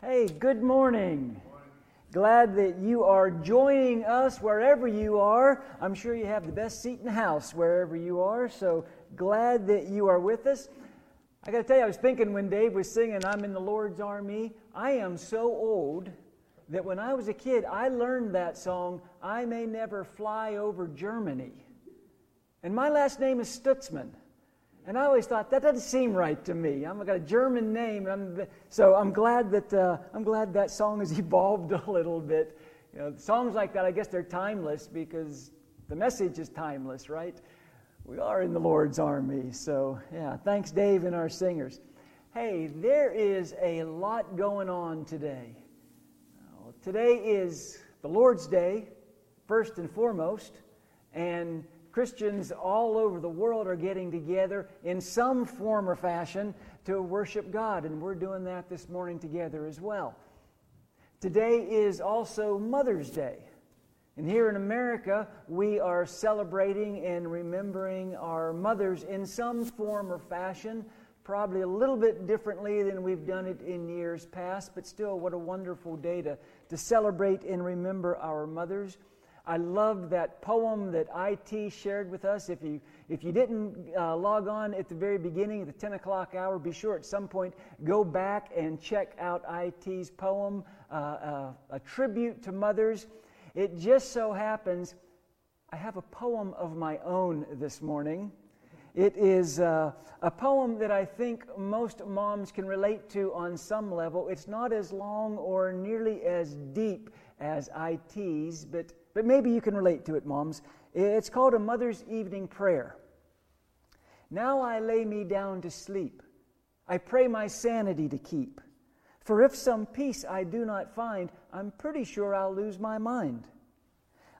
Hey, good morning. Glad that you are joining us wherever you are. I'm sure you have the best seat in the house wherever you are, so glad that you are with us. I got to tell you, I was thinking when Dave was singing, I'm in the Lord's Army, I am so old that when I was a kid, I learned that song, I May Never Fly Over Germany. And my last name is Stutzman. And I always thought that doesn't seem right to me. I've got a German name, I'm, so I'm glad that uh, I'm glad that song has evolved a little bit. You know, songs like that, I guess they're timeless because the message is timeless, right? We are in the Lord's army. So yeah, thanks, Dave, and our singers. Hey, there is a lot going on today. Today is the Lord's Day, first and foremost, and Christians all over the world are getting together in some form or fashion to worship God, and we're doing that this morning together as well. Today is also Mother's Day. And here in America, we are celebrating and remembering our mothers in some form or fashion, probably a little bit differently than we've done it in years past, but still, what a wonderful day to, to celebrate and remember our mothers. I loved that poem that IT shared with us. If you, if you didn't uh, log on at the very beginning, at the 10 o'clock hour, be sure at some point go back and check out IT's poem, uh, uh, A Tribute to Mothers. It just so happens I have a poem of my own this morning. It is uh, a poem that I think most moms can relate to on some level. It's not as long or nearly as deep as IT's, but but maybe you can relate to it, moms. It's called a mother's evening prayer. Now I lay me down to sleep. I pray my sanity to keep. For if some peace I do not find, I'm pretty sure I'll lose my mind.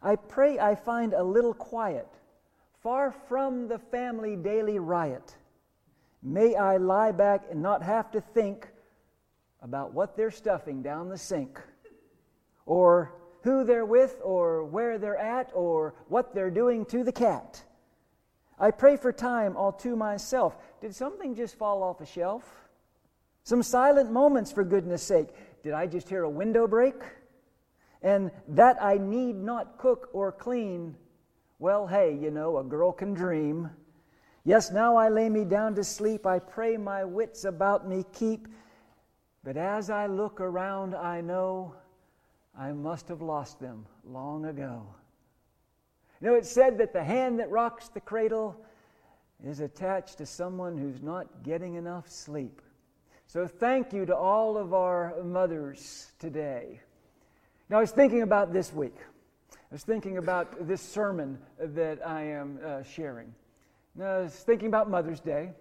I pray I find a little quiet, far from the family daily riot. May I lie back and not have to think about what they're stuffing down the sink, or who they're with or where they're at or what they're doing to the cat. I pray for time all to myself. Did something just fall off a shelf? Some silent moments, for goodness sake. Did I just hear a window break? And that I need not cook or clean. Well, hey, you know, a girl can dream. Yes, now I lay me down to sleep. I pray my wits about me keep. But as I look around, I know I must have lost them long ago. You know, it's said that the hand that rocks the cradle is attached to someone who's not getting enough sleep. So, thank you to all of our mothers today. Now, I was thinking about this week. I was thinking about this sermon that I am uh, sharing. Now, I was thinking about Mother's Day.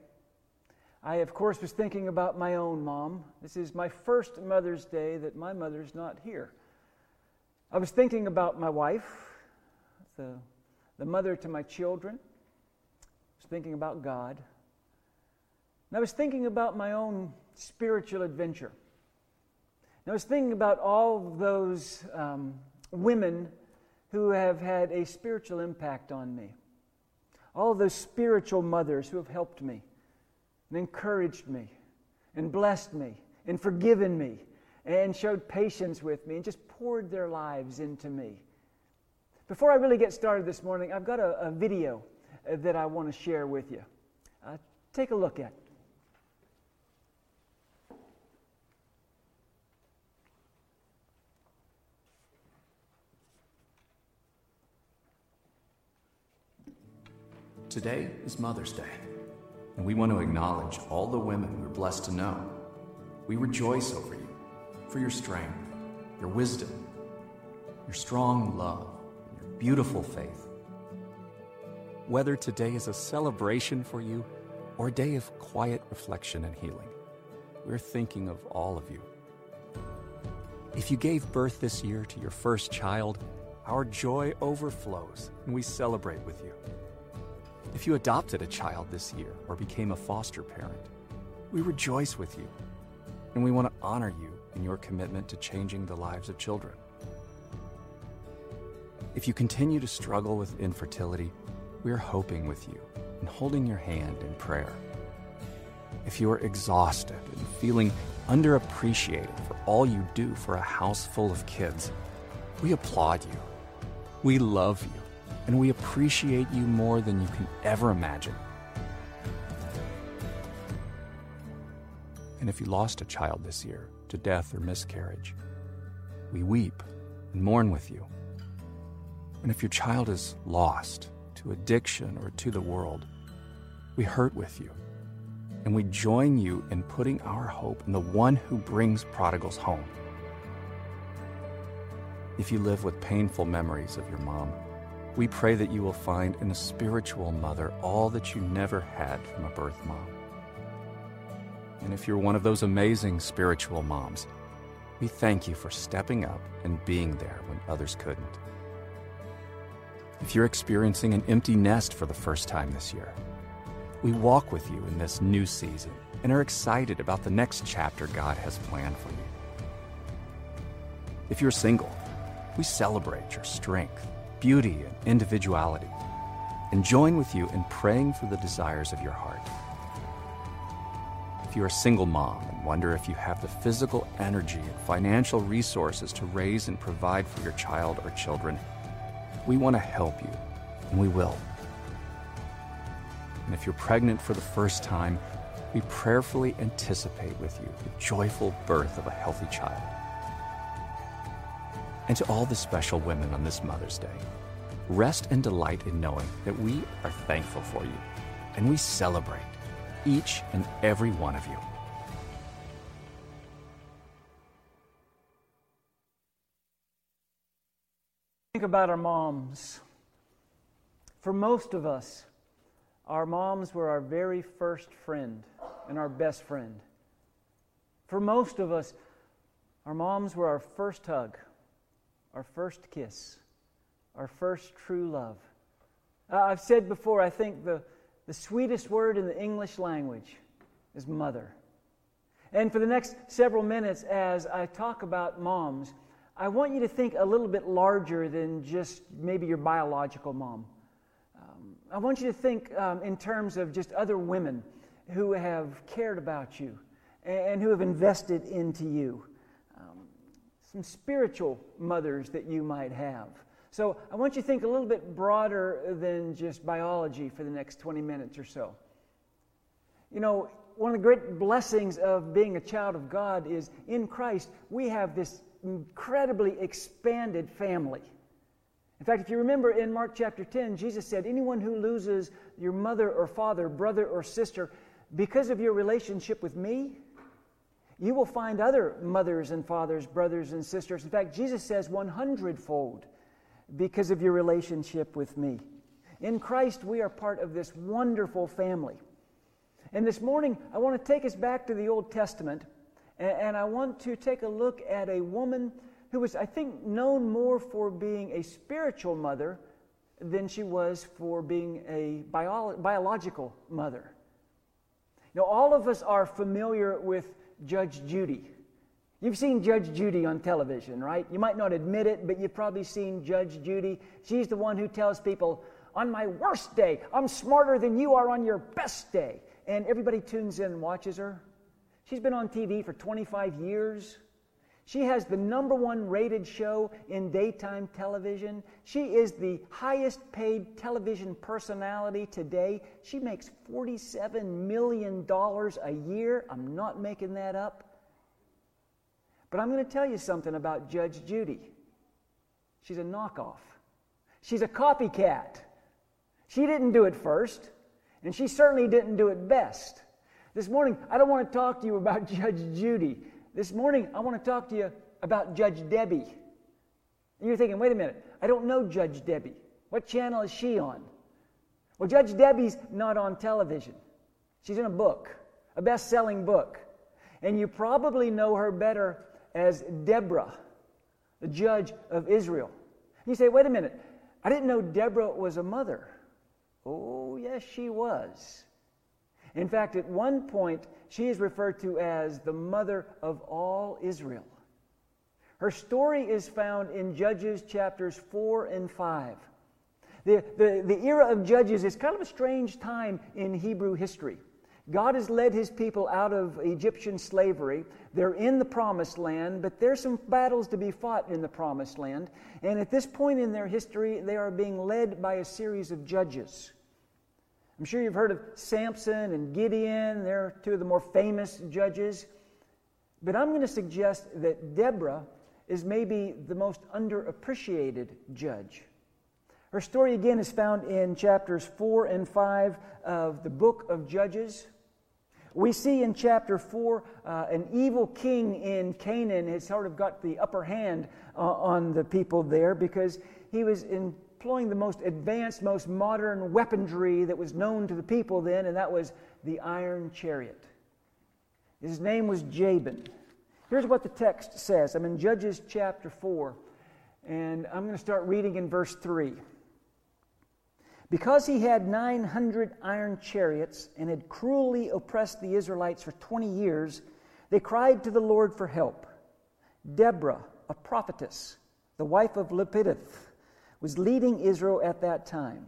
I, of course, was thinking about my own mom. This is my first Mother's Day that my mother's not here. I was thinking about my wife, the, the mother to my children. I was thinking about God. And I was thinking about my own spiritual adventure. And I was thinking about all those um, women who have had a spiritual impact on me. All those spiritual mothers who have helped me and encouraged me and blessed me and forgiven me and showed patience with me and just poured their lives into me. Before I really get started this morning, I've got a, a video uh, that I want to share with you. Uh, take a look at. Today is Mother's Day, and we want to acknowledge all the women we're blessed to know. We rejoice over you for your strength, your wisdom, your strong love, your beautiful faith. Whether today is a celebration for you or a day of quiet reflection and healing, we're thinking of all of you. If you gave birth this year to your first child, our joy overflows and we celebrate with you. If you adopted a child this year or became a foster parent, we rejoice with you and we want to honor you in your commitment to changing the lives of children. If you continue to struggle with infertility, we are hoping with you and holding your hand in prayer. If you are exhausted and feeling underappreciated for all you do for a house full of kids. We applaud you. We love you. And we appreciate you more than you can ever imagine. And if you lost a child this year to death or miscarriage, we weep and mourn with you. And if your child is lost to addiction or to the world, we hurt with you. And we join you in putting our hope in the one who brings prodigals home. If you live with painful memories of your mom, we pray that you will find in a spiritual mother all that you never had from a birth mom. And if you're one of those amazing spiritual moms, we thank you for stepping up and being there when others couldn't. If you're experiencing an empty nest for the first time this year, we walk with you in this new season and are excited about the next chapter God has planned for you. If you're single, we celebrate your strength, beauty, and individuality, and join with you in praying for the desires of your heart. You're a single mom and wonder if you have the physical energy and financial resources to raise and provide for your child or children, we want to help you, and we will. And if you're pregnant for the first time, we prayerfully anticipate with you the joyful birth of a healthy child. And to all the special women on this Mother's Day, rest and delight in knowing that we are thankful for you and we celebrate each and every one of you. Think about our moms. For most of us, our moms were our very first friend and our best friend. For most of us, our moms were our first hug, our first kiss, our first true love. Uh, I've said before, I think the, the sweetest word in the English language is mother. And for the next several minutes, as I talk about moms, I want you to think a little bit larger than just maybe your biological mom. Um, I want you to think um, in terms of just other women who have cared about you and, who have invested into you. Um, some spiritual mothers that you might have. So I want you to think a little bit broader than just biology for the next 20 minutes or so. You know, one of the great blessings of being a child of God is in Christ, we have this incredibly expanded family. In fact, if you remember in Mark chapter 10, Jesus said, Anyone who loses your mother or father, brother or sister, because of your relationship with me, you will find other mothers and fathers, brothers and sisters. In fact, Jesus says 100 fold because of your relationship with me. In Christ, we are part of this wonderful family. And this morning, I want to take us back to the Old Testament and I want to take a look at a woman who was, I think, known more for being a spiritual mother than she was for being a bio- biological mother. Now, all of us are familiar with Judge Judy. You've seen Judge Judy on television, right? You might not admit it, but you've probably seen Judge Judy. She's the one who tells people, on my worst day, I'm smarter than you are on your best day. And everybody tunes in and watches her. She's been on TV for 25 years. She has the number one rated show in daytime television. She is the highest paid television personality today. She makes $47 million a year. I'm not making that up. But I'm going to tell you something about Judge Judy. She's a knockoff, she's a copycat. She didn't do it first, and she certainly didn't do it best. This morning, I don't want to talk to you about Judge Judy. This morning, I want to talk to you about Judge Debbie. And you're thinking, wait a minute, I don't know Judge Debbie. What channel is she on? Well, Judge Debbie's not on television. She's in a book, a best selling book. And you probably know her better as Deborah, the judge of Israel. You say, wait a minute, I didn't know Deborah was a mother. Oh, yes, she was. In fact, at one point, she is referred to as the mother of all Israel. Her story is found in Judges chapters 4 and 5. The, the, the era of Judges is kind of a strange time in Hebrew history. God has led his people out of Egyptian slavery. They're in the promised land, but there's some battles to be fought in the promised land. And at this point in their history, they are being led by a series of judges. I'm sure you've heard of Samson and Gideon. They're two of the more famous judges. But I'm going to suggest that Deborah is maybe the most underappreciated judge. Her story again is found in chapters 4 and 5 of the book of Judges. We see in chapter 4 uh, an evil king in Canaan has sort of got the upper hand uh, on the people there because he was employing the most advanced, most modern weaponry that was known to the people then, and that was the iron chariot. His name was Jabin. Here's what the text says. I'm in Judges chapter 4, and I'm going to start reading in verse 3. Because he had 900 iron chariots and had cruelly oppressed the Israelites for 20 years, they cried to the Lord for help. Deborah, a prophetess, the wife of Lapidoth, was leading Israel at that time.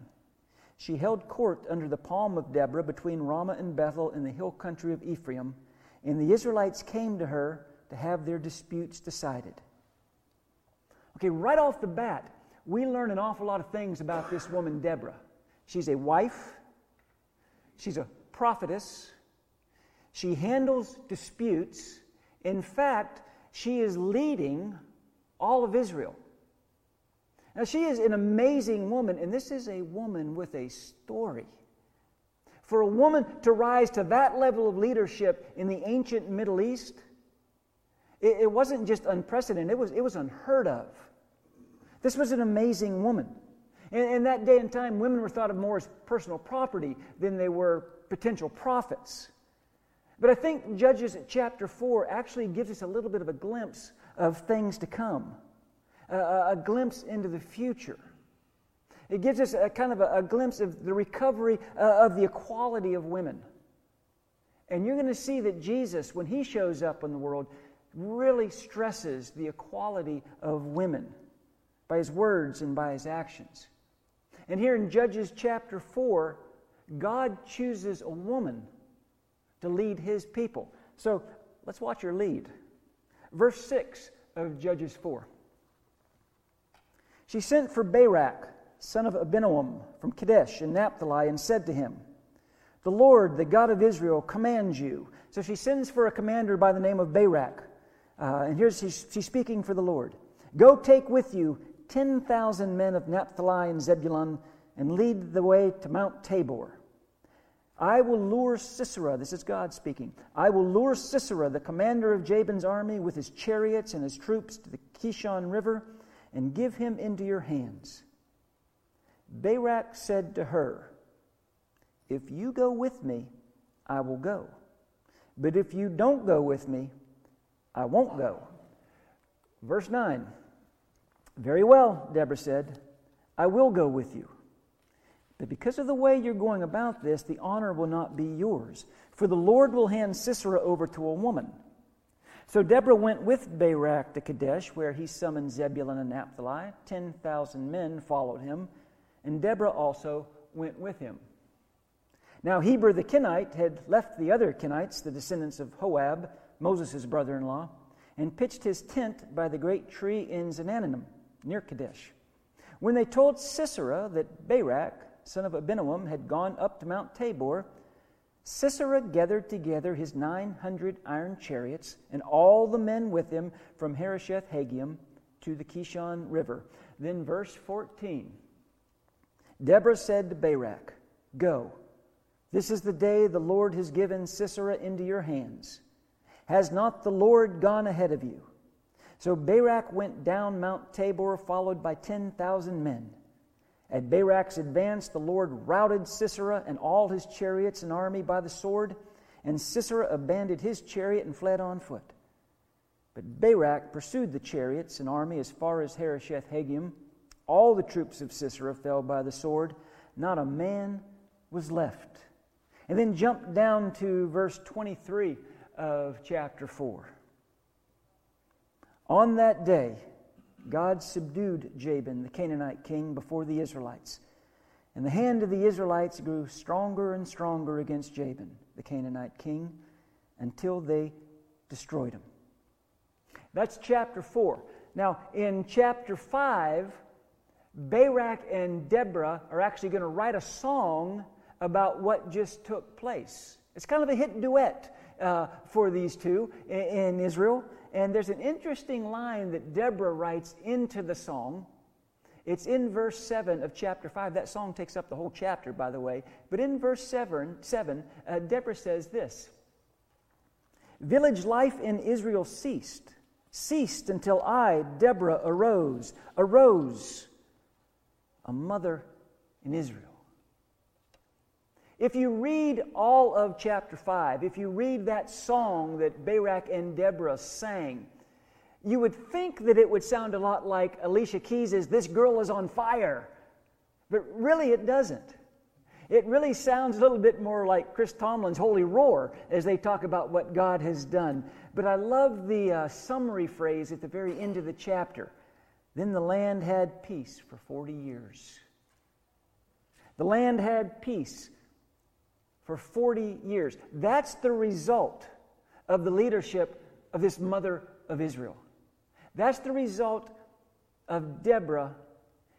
She held court under the palm of Deborah between Ramah and Bethel in the hill country of Ephraim, and the Israelites came to her to have their disputes decided. Okay, right off the bat, we learn an awful lot of things about this woman, Deborah. She's a wife, she's a prophetess, she handles disputes. In fact, she is leading all of Israel. Now, she is an amazing woman, and this is a woman with a story. For a woman to rise to that level of leadership in the ancient Middle East, it, it wasn't just unprecedented, it was, it was unheard of. This was an amazing woman. In, in that day and time, women were thought of more as personal property than they were potential prophets. But I think Judges chapter 4 actually gives us a little bit of a glimpse of things to come, a, a glimpse into the future. It gives us a kind of a, a glimpse of the recovery uh, of the equality of women. And you're going to see that Jesus, when he shows up in the world, really stresses the equality of women by his words and by his actions. And here in Judges chapter 4, God chooses a woman to lead his people. So let's watch her lead. Verse 6 of Judges 4. She sent for Barak, son of Abinoam, from Kadesh in Naphtali, and said to him, The Lord, the God of Israel, commands you. So she sends for a commander by the name of Barak. Uh, and here's she's, she's speaking for the Lord. Go take with you 10,000 men of Naphtali and Zebulun and lead the way to Mount Tabor. I will lure Sisera, this is God speaking. I will lure Sisera, the commander of Jabin's army, with his chariots and his troops to the Kishon River and give him into your hands. Barak said to her, If you go with me, I will go. But if you don't go with me, I won't go. Verse 9 very well, Deborah said, I will go with you. But because of the way you're going about this, the honor will not be yours, for the Lord will hand Sisera over to a woman. So Deborah went with Barak to Kadesh, where he summoned Zebulun and Naphtali. Ten thousand men followed him, and Deborah also went with him. Now Heber the Kenite had left the other Kenites, the descendants of Hoab, Moses' brother in law, and pitched his tent by the great tree in Zaanannim near Kadesh. When they told Sisera that Barak, son of Abinoam, had gone up to Mount Tabor, Sisera gathered together his 900 iron chariots and all the men with him from Harosheth Hagoyim to the Kishon River. Then, verse 14 Deborah said to Barak, Go, this is the day the Lord has given Sisera into your hands. Has not the Lord gone ahead of you? So Barak went down Mount Tabor, followed by 10,000 men. At Barak's advance, the Lord routed Sisera and all his chariots and army by the sword, and Sisera abandoned his chariot and fled on foot. But Barak pursued the chariots and army as far as Harosheth Hagoyim. All the troops of Sisera fell by the sword, not a man was left. And then jump down to verse 23 of chapter 4. On that day, God subdued Jabin, the Canaanite king, before the Israelites. And the hand of the Israelites grew stronger and stronger against Jabin. the Canaanite king, until they destroyed him. That's chapter 4. Now, in chapter 5, Barak and Deborah are actually going to write a song about what just took place. It's kind of a hit duet uh, for these two in, in Israel. And there's an interesting line that Deborah writes into the song. It's in verse 7 of chapter 5. That song takes up the whole chapter, by the way. But in verse 7, seven uh, Deborah says this Village life in Israel ceased, ceased until I, Deborah, arose, arose, a mother in Israel. If you read all of chapter 5, if you read that song that Barak and Deborah sang, you would think that it would sound a lot like Alicia Keys' This Girl is on Fire. But really, it doesn't. It really sounds a little bit more like Chris Tomlin's Holy Roar as they talk about what God has done. But I love the uh, summary phrase at the very end of the chapter. Then the land had peace for 40 years. The land had peace for 40 years. That's the result of the leadership of this mother of Israel. That's the result of Deborah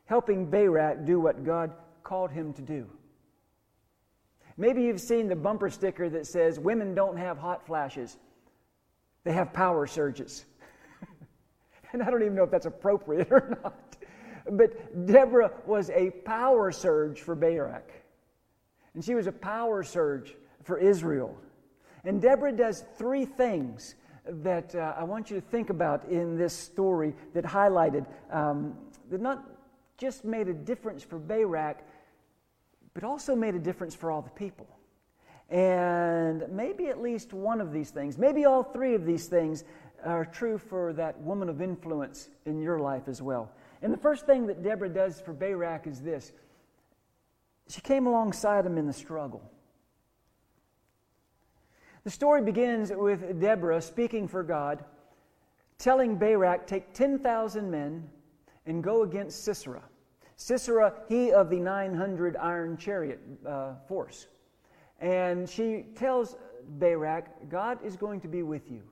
helping Barak do what God called him to do. Maybe you've seen the bumper sticker that says, Women don't have hot flashes, they have power surges. and I don't even know if that's appropriate or not. But Deborah was a power surge for Barak. And she was a power surge for Israel. And Deborah does three things that uh, I want you to think about in this story that highlighted, um, that not just made a difference for Barak, but also made a difference for all the people. And maybe at least one of these things, maybe all three of these things are true for that woman of influence in your life as well. And the first thing that Deborah does for Barak is this she came alongside him in the struggle. The story begins with Deborah speaking for God, telling Barak, Take 10,000 men and go against Sisera. Sisera, he of the 900 iron chariot uh, force. And she tells Barak, God is going to be with you.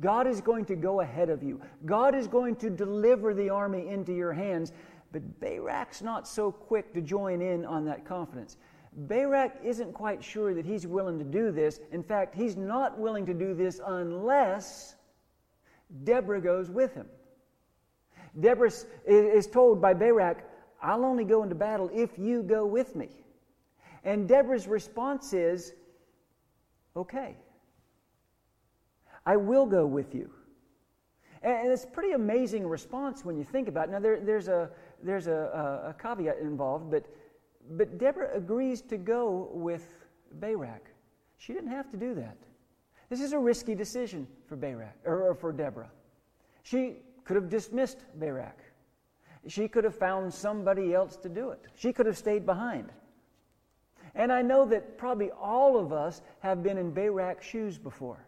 God is going to go ahead of you. God is going to deliver the army into your hands. But Barak's not so quick to join in on that confidence. Barak isn't quite sure that he's willing to do this. In fact, he's not willing to do this unless Deborah goes with him. Deborah is told by Barak, I'll only go into battle if you go with me. And Deborah's response is, Okay, I will go with you. And it's a pretty amazing response when you think about it. Now, there, there's, a, there's a, a, a caveat involved, but, but Deborah agrees to go with Barak. She didn't have to do that. This is a risky decision for Barak or for Deborah. She could have dismissed Barak. She could have found somebody else to do it. She could have stayed behind. And I know that probably all of us have been in Barak's shoes before.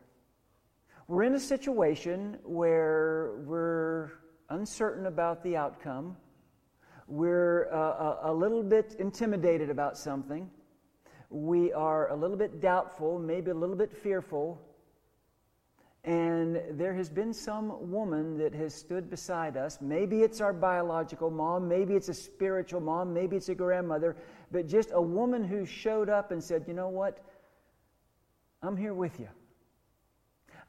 We're in a situation where we're uncertain about the outcome. We're uh, a, a little bit intimidated about something. We are a little bit doubtful, maybe a little bit fearful. And there has been some woman that has stood beside us. Maybe it's our biological mom, maybe it's a spiritual mom, maybe it's a grandmother, but just a woman who showed up and said, You know what? I'm here with you.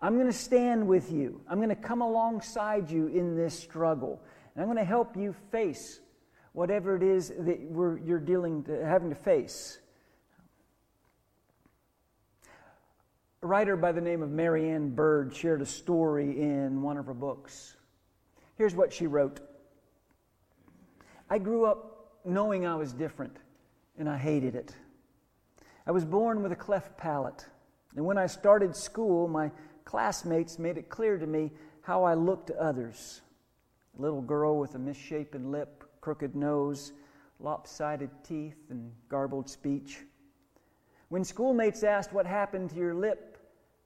I'm going to stand with you. I'm going to come alongside you in this struggle. And I'm going to help you face whatever it is that you're dealing to, having to face. A writer by the name of Marianne Bird shared a story in one of her books. Here's what she wrote I grew up knowing I was different, and I hated it. I was born with a cleft palate, and when I started school, my classmates made it clear to me how I looked to others. A little girl with a misshapen lip, crooked nose, lopsided teeth, and garbled speech. When schoolmates asked what happened to your lip,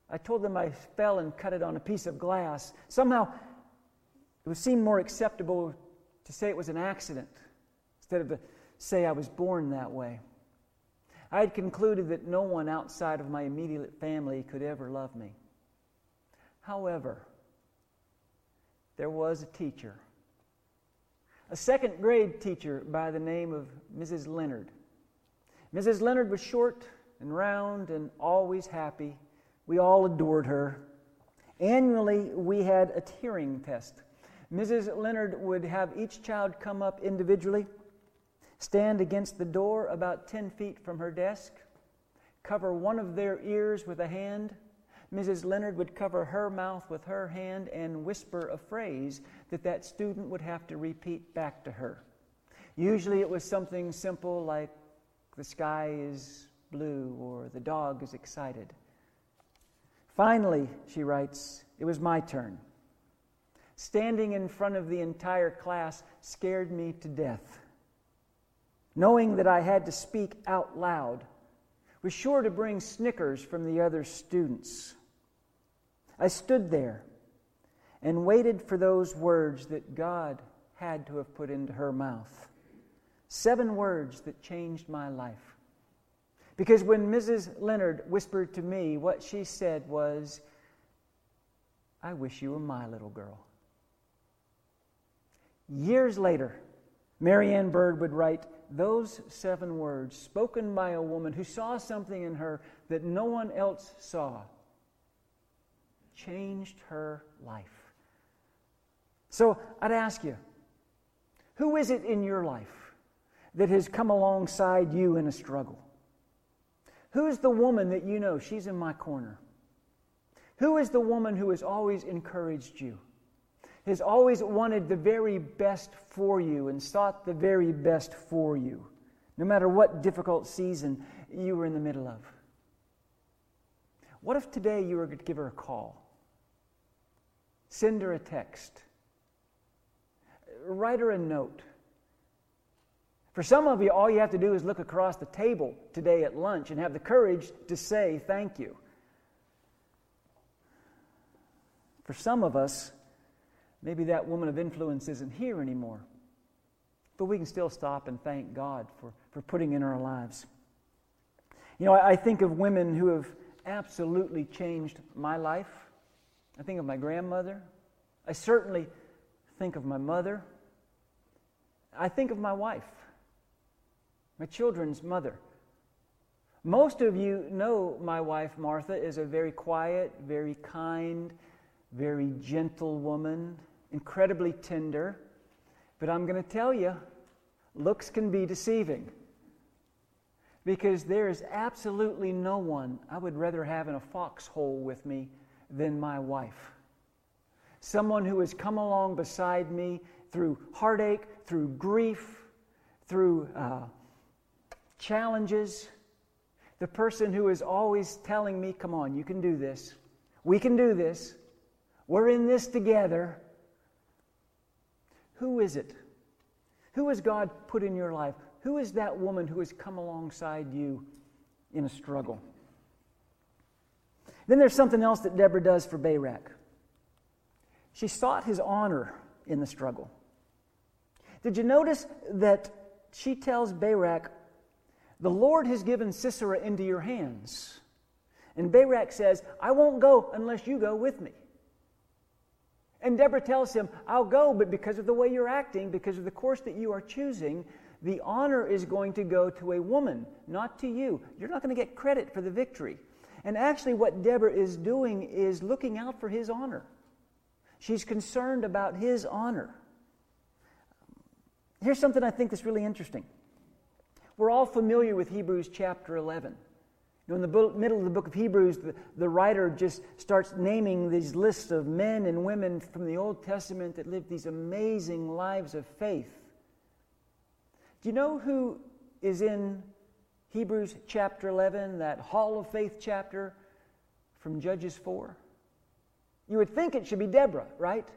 I told them I fell and cut it on a piece of glass. Somehow, it would seem more acceptable to say it was an accident instead of to say I was born that way. I had concluded that no one outside of my immediate family could ever love me. However, there was a teacher, a second grade teacher by the name of Mrs. Leonard. Mrs. Leonard was short and round and always happy. We all adored her. Annually, we had a hearing test. Mrs. Leonard would have each child come up individually, stand against the door about 10 feet from her desk, cover one of their ears with a hand. Mrs. Leonard would cover her mouth with her hand and whisper a phrase that that student would have to repeat back to her. Usually it was something simple like, the sky is blue or the dog is excited. Finally, she writes, it was my turn. Standing in front of the entire class scared me to death. Knowing that I had to speak out loud was sure to bring snickers from the other students. I stood there and waited for those words that God had to have put into her mouth. Seven words that changed my life. Because when Mrs. Leonard whispered to me, what she said was, I wish you were my little girl. Years later, Marianne Bird would write those seven words, spoken by a woman who saw something in her that no one else saw, changed her life. So I'd ask you, who is it in your life that has come alongside you in a struggle? Who's the woman that you know? She's in my corner. Who is the woman who has always encouraged you? Has always wanted the very best for you and sought the very best for you, no matter what difficult season you were in the middle of? What if today you were to give her a call? Send her a text. Write her a note. For some of you, all you have to do is look across the table today at lunch and have the courage to say thank you. For some of us, maybe that woman of influence isn't here anymore. But we can still stop and thank God for, for putting in our lives. You know, I, I think of women who have absolutely changed my life. I think of my grandmother. I certainly think of my mother. I think of my wife my children's mother. Most of you know my wife, Martha, is a very quiet, very kind, very gentle woman, incredibly tender. But I'm going to tell you, looks can be deceiving. Because there is absolutely no one I would rather have in a foxhole with me than my wife. Someone who has come along beside me through heartache, through grief, through uh, challenges, the person who is always telling me, Come on, you can do this. We can do this. We're in this together. Who is it? Who has God put in your life? Who is that woman who has come alongside you in a struggle? Then there's something else that Deborah does for Barak. She sought his honor in the struggle. Did you notice that she tells Barak, the Lord has given Sisera into your hands. And Barak says, I won't go unless you go with me. And Deborah tells him, I'll go, but because of the way you're acting, because of the course that you are choosing, the honor is going to go to a woman, not to you. You're not going to get credit for the victory. And actually, what Deborah is doing is looking out for his honor. She's concerned about his honor. Here's something I think that's really interesting. We're all familiar with Hebrews chapter 11. You know, in the book, middle of the book of Hebrews, the, the writer just starts naming these lists of men and women from the Old Testament that lived these amazing lives of faith. Do you know who is in Hebrews chapter 11, that Hall of Faith chapter from Judges 4? You would think it should be Deborah, right?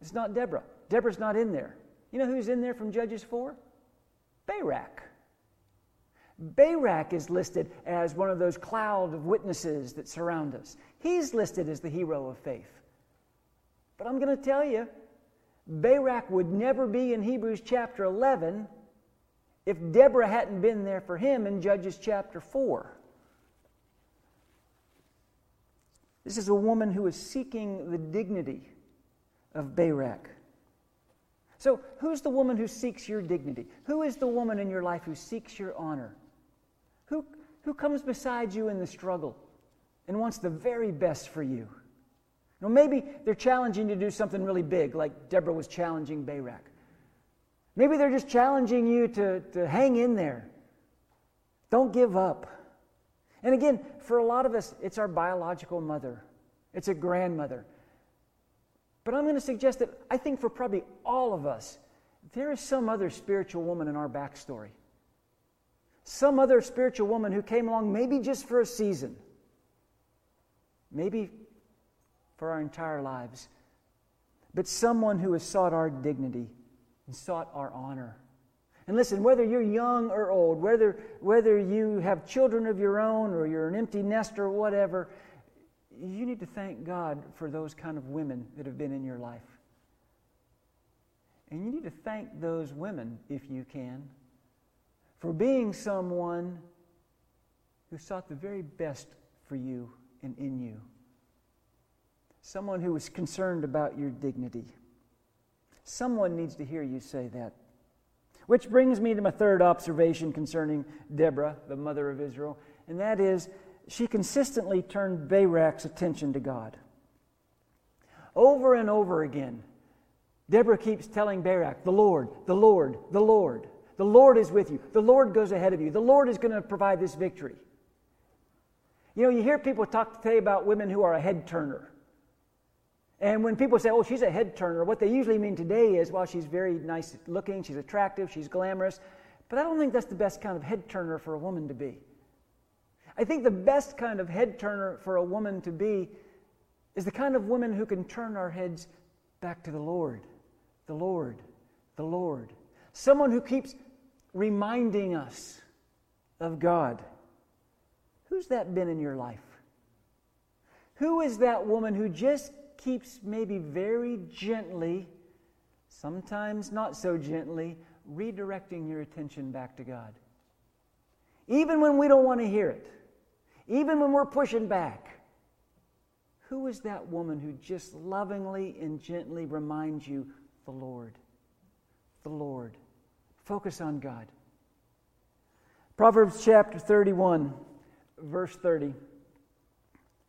It's not Deborah. Deborah's not in there. You know who's in there from Judges 4? Barak. Barak is listed as one of those cloud of witnesses that surround us. He's listed as the hero of faith. But I'm going to tell you, Barak would never be in Hebrews chapter 11 if Deborah hadn't been there for him in Judges chapter 4. This is a woman who is seeking the dignity of Barak. So, who's the woman who seeks your dignity? Who is the woman in your life who seeks your honor? Who, who comes beside you in the struggle and wants the very best for you? Know, maybe they're challenging you to do something really big, like Deborah was challenging Barak. Maybe they're just challenging you to, to hang in there. Don't give up. And again, for a lot of us, it's our biological mother, it's a grandmother. But I'm going to suggest that I think for probably all of us, there is some other spiritual woman in our backstory. Some other spiritual woman who came along maybe just for a season, maybe for our entire lives, but someone who has sought our dignity and sought our honor. And listen, whether you're young or old, whether, whether you have children of your own or you're an empty nester or whatever, you need to thank God for those kind of women that have been in your life. And you need to thank those women, if you can, for being someone who sought the very best for you and in you. Someone who was concerned about your dignity. Someone needs to hear you say that. Which brings me to my third observation concerning Deborah, the mother of Israel, and that is she consistently turned Barak's attention to God. Over and over again, Deborah keeps telling Barak, The Lord, the Lord, the Lord. The Lord is with you. The Lord goes ahead of you. The Lord is going to provide this victory. You know, you hear people talk today about women who are a head turner. And when people say, oh, she's a head turner, what they usually mean today is, well, she's very nice looking, she's attractive, she's glamorous. But I don't think that's the best kind of head turner for a woman to be. I think the best kind of head turner for a woman to be is the kind of woman who can turn our heads back to the Lord, the Lord, the Lord. Someone who keeps reminding us of God. Who's that been in your life? Who is that woman who just keeps maybe very gently, sometimes not so gently, redirecting your attention back to God? Even when we don't want to hear it even when we're pushing back. Who is that woman who just lovingly and gently reminds you, the Lord? The Lord. Focus on God. Proverbs chapter 31, verse 30.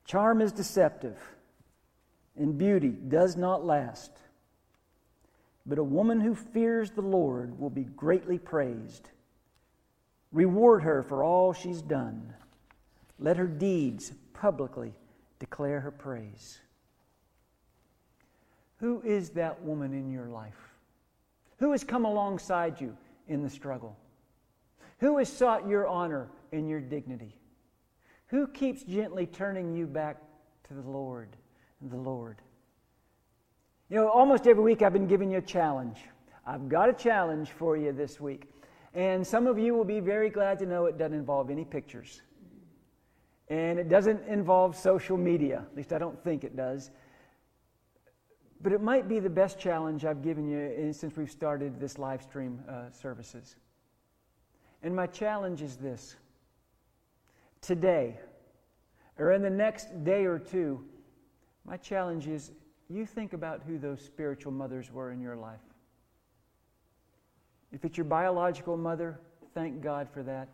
Charm is deceptive, and beauty does not last. But a woman who fears the Lord will be greatly praised. Reward her for all she's done. Let her deeds publicly declare her praise. Who is that woman in your life? Who has come alongside you in the struggle? Who has sought your honor and your dignity? Who keeps gently turning you back to the Lord the Lord? You know, almost every week I've been giving you a challenge. I've got a challenge for you this week. And some of you will be very glad to know it doesn't involve any pictures. And it doesn't involve social media, at least I don't think it does. But it might be the best challenge I've given you since we've started this live stream uh, services. And my challenge is this today, or in the next day or two, my challenge is you think about who those spiritual mothers were in your life. If it's your biological mother, thank God for that.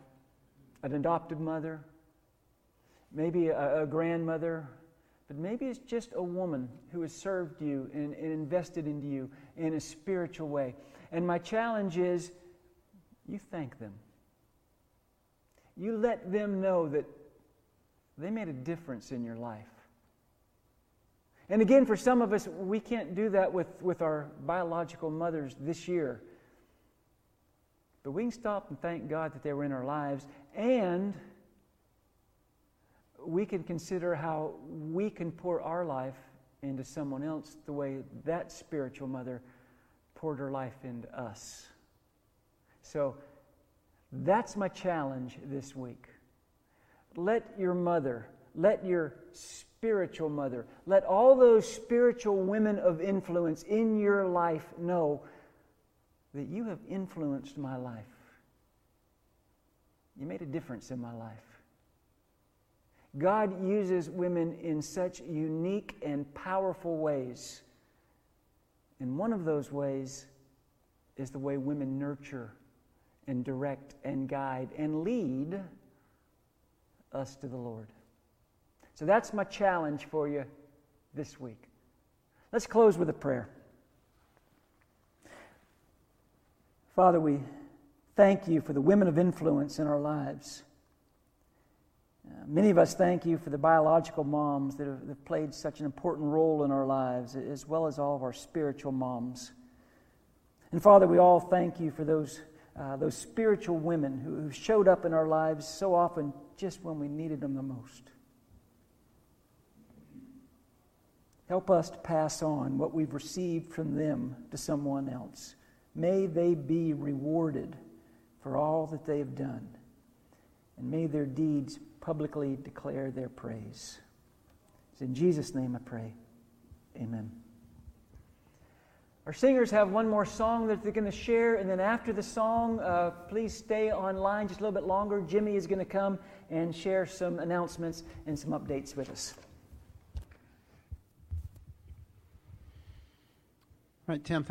An adopted mother, maybe a, a grandmother, but maybe it's just a woman who has served you and, and, invested into you in a spiritual way. And my challenge is you thank them. You let them know that they made a difference in your life. And again, for some of us, we can't do that with, with our biological mothers this year. But we can stop and thank God that they were in our lives and we can consider how we can pour our life into someone else the way that spiritual mother poured her life into us. So that's my challenge this week. Let your mother, let your spiritual mother, let all those spiritual women of influence in your life know that you have influenced my life. You made a difference in my life. God uses women in such unique and powerful ways. And one of those ways is the way women nurture and direct and guide and lead us to the Lord. So that's my challenge for you this week. Let's close with a prayer. Father, we thank you for the women of influence in our lives. Uh, many of us thank you for the biological moms that have, that played such an important role in our lives, as well as all of our spiritual moms. And Father, we all thank you for those, uh, those spiritual women who, who showed up in our lives so often just when we needed them the most. Help us to pass on what we've received from them to someone else. May they be rewarded for all that they have done, and may their deeds publicly declare their praise. It's in Jesus' name I pray. Amen. Our singers have one more song that they're going to share, and then after the song, uh, please stay online just a little bit longer. Jimmy is going to come and share some announcements and some updates with us. Right, Tim.